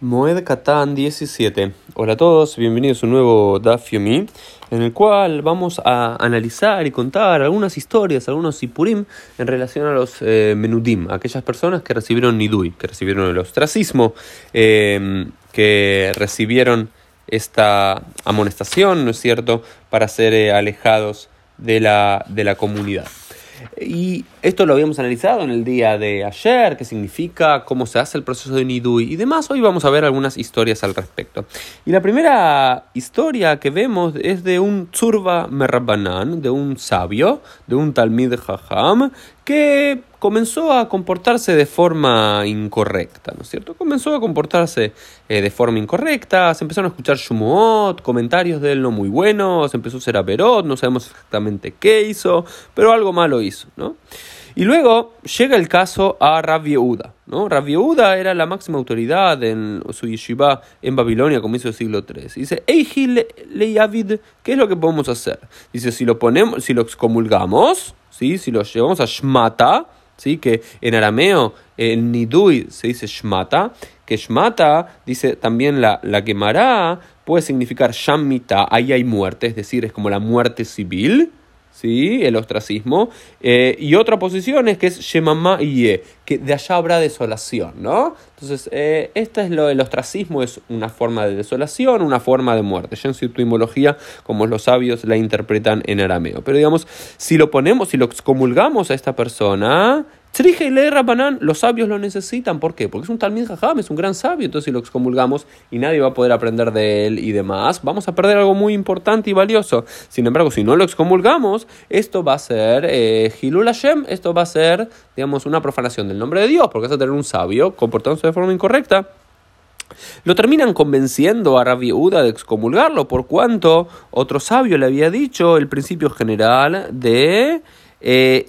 Moed Katan 17. Hola a todos, bienvenidos a un nuevo Daf Yomi, en el cual vamos a analizar y contar algunas historias, algunos sipurim en relación a los eh, menudim, aquellas personas que recibieron nidui, que recibieron el ostracismo, eh, que recibieron esta amonestación, ¿no es cierto?, para ser eh, alejados de la, de la comunidad. Y esto lo habíamos analizado en el día de ayer, qué significa, cómo se hace el proceso de Nidui y demás. Hoy vamos a ver algunas historias al respecto. Y la primera historia que vemos es de un Tzurba Merrabanan, de un sabio, de un Talmid Jajam, que comenzó a comportarse de forma incorrecta, ¿no es cierto? Comenzó a comportarse eh, de forma incorrecta, se empezaron a escuchar Shumuot, comentarios de él no muy buenos, empezó a ser Averot, no sabemos exactamente qué hizo, pero algo malo hizo, ¿no? Y luego llega el caso a Rav Yehuda, ¿no? Rav Yehuda era la máxima autoridad en su yeshiva en Babilonia, comienzo del siglo III. Dice, Eijil Yavid, ¿qué es lo que podemos hacer? Dice, si lo ponemos, si lo excomulgamos, ¿sí? si lo llevamos a Shmata, ¿sí? que en arameo, en Nidui se dice Shmata, que Shmata, dice también la, la quemará, puede significar Shammita, ahí hay muerte, es decir, es como la muerte civil, ¿sí? el ostracismo, eh, y otra posición es que es Shemamá Ye, que de allá habrá desolación, ¿no? Entonces, eh, es lo del ostracismo, es una forma de desolación, una forma de muerte. Ya en su etimología, como los sabios la interpretan en arameo. Pero digamos, si lo ponemos, si lo excomulgamos a esta persona, Trije y Le Rabanán, los sabios lo necesitan. ¿Por qué? Porque es un Talmid Jajam, es un gran sabio. Entonces, si lo excomulgamos y nadie va a poder aprender de él y demás, vamos a perder algo muy importante y valioso. Sin embargo, si no lo excomulgamos, esto va a ser eh, Hilul Hashem, esto va a ser, digamos, una profanación del nombre de Dios, porque vas a tener un sabio comportándose de forma incorrecta. Lo terminan convenciendo a Rabbi Uda de excomulgarlo, por cuanto otro sabio le había dicho el principio general de eh.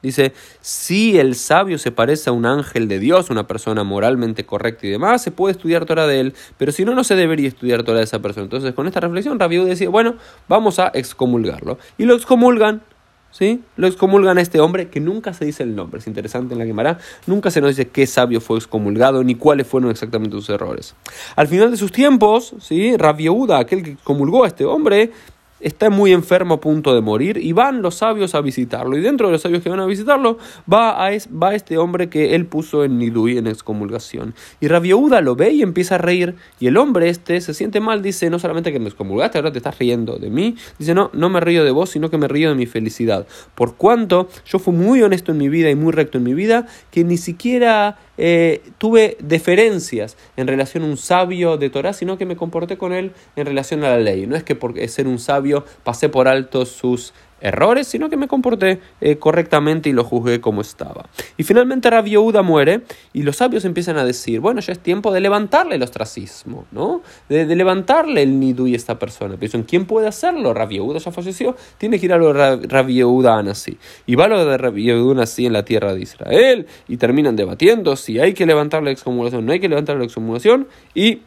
Dice, si el sabio se parece a un ángel de Dios, una persona moralmente correcta y demás, se puede estudiar Torah de él, pero si no, no se debería estudiar Torah de esa persona. Entonces, con esta reflexión, Rabbi decía, bueno, vamos a excomulgarlo. Y lo excomulgan ¿sí? Lo excomulgan a este hombre que nunca se dice el nombre. Es interesante en la Gemara. Nunca se nos dice qué sabio fue excomulgado ni cuáles fueron exactamente sus errores. Al final de sus tiempos, ¿sí? Rabieuda, aquel que excomulgó a este hombre, está muy enfermo a punto de morir y van los sabios a visitarlo. Y dentro de los sabios que van a visitarlo va, a va este hombre que él puso en Nidui en excomulgación. Y Rabieuda lo ve y empieza a reír. Y el hombre este se siente mal, dice, no solamente que me excomulgaste, ahora te estás riendo de mí. Dice, no, no me río de vos, sino que me río de mi felicidad. Por cuanto yo fui muy honesto en mi vida y muy recto en mi vida, que ni siquiera eh, tuve deferencias en relación a un sabio de Torah, sino que me comporté con él en relación a la ley. No es que por ser un sabio pasé por alto sus errores, sino que me comporté eh, correctamente y lo juzgué como estaba. Y finalmente Rabbi Yehuda muere y los sabios empiezan a decir, bueno, ya es tiempo de levantarle el ostracismo, ¿no? De, levantarle el nidu y esta persona. Pero ¿quién puede hacerlo? Rabbi Yehuda ya falleció, tiene que ir a lo de Rabbi Yehuda Anasí. Y va lo de Rabbi Yehuda Anasí en la tierra de Israel y terminan debatiendo si hay que levantar la excomulgación, no hay que levantar la excomulgación y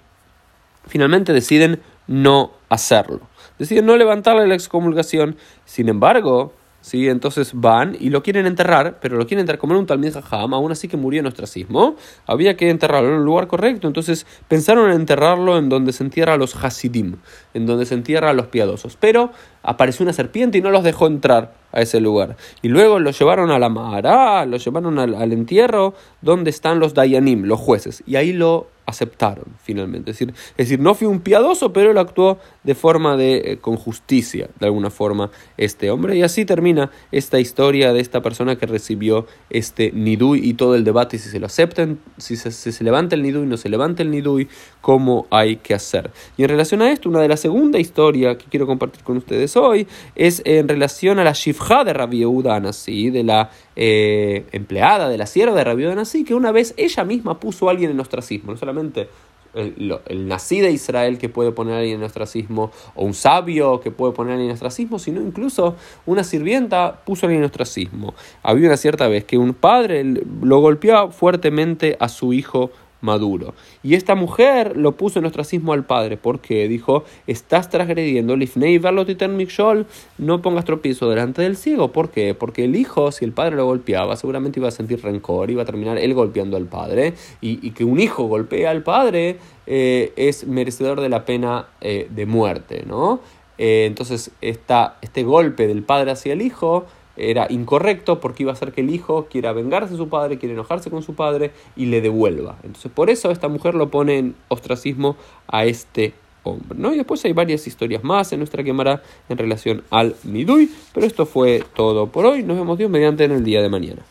finalmente deciden no hacerlo deciden no levantarle la excomulgación. Sin embargo, ¿sí? entonces van y lo quieren enterrar, pero lo quieren enterrar como en un Talmid Jajam, aún así que murió en ostracismo. Había que enterrarlo en un lugar correcto, entonces pensaron en enterrarlo en donde se entierra a los Hasidim, en donde se entierra a los piadosos. Pero apareció una serpiente y no los dejó entrar a ese lugar. Y luego lo llevaron a la Mahará, lo llevaron al, entierro donde están los Dayanim, los jueces, y ahí lo aceptaron finalmente. Es decir, es decir, no fue un piadoso, pero él actuó de forma de, eh, con justicia, de alguna forma, este hombre. Y así termina esta historia de esta persona que recibió este nidui y todo el debate, si se lo aceptan, si se, levanta el nidui, no se levanta el nidui, cómo hay que hacer. Y en relación a esto, una de las segunda historia que quiero compartir con ustedes hoy es en relación a la shifja de Rabbi Anasí, de la eh, empleada, de la sierva de Rabbi Anasí, que una vez ella misma puso a alguien en ostracismo, no solamente el, el, nací de Israel que puede poner a alguien en ostracismo, o un sabio que puede poner a alguien en ostracismo, sino incluso una sirvienta puso a alguien en ostracismo. Había una cierta vez que un padre lo golpeaba fuertemente a su hijo maduro. Y esta mujer lo puso en ostracismo al padre, porque dijo, estás transgrediendo, no pongas tropiezo delante del ciego. ¿Por qué? Porque el hijo, si el padre lo golpeaba, seguramente iba a sentir rencor, iba a terminar él golpeando al padre, y, que un hijo golpee al padre eh, es merecedor de la pena eh, de muerte, ¿no? Eh, entonces, este golpe del padre hacia el hijo era incorrecto porque iba a hacer que el hijo quiera vengarse de su padre, quiera enojarse con su padre y le devuelva. Entonces por eso esta mujer lo pone en ostracismo a este hombre. ¿no? Y después hay varias historias más en nuestra quemara en relación al Midui, pero esto fue todo por hoy. Nos vemos Dios mediante en el día de mañana.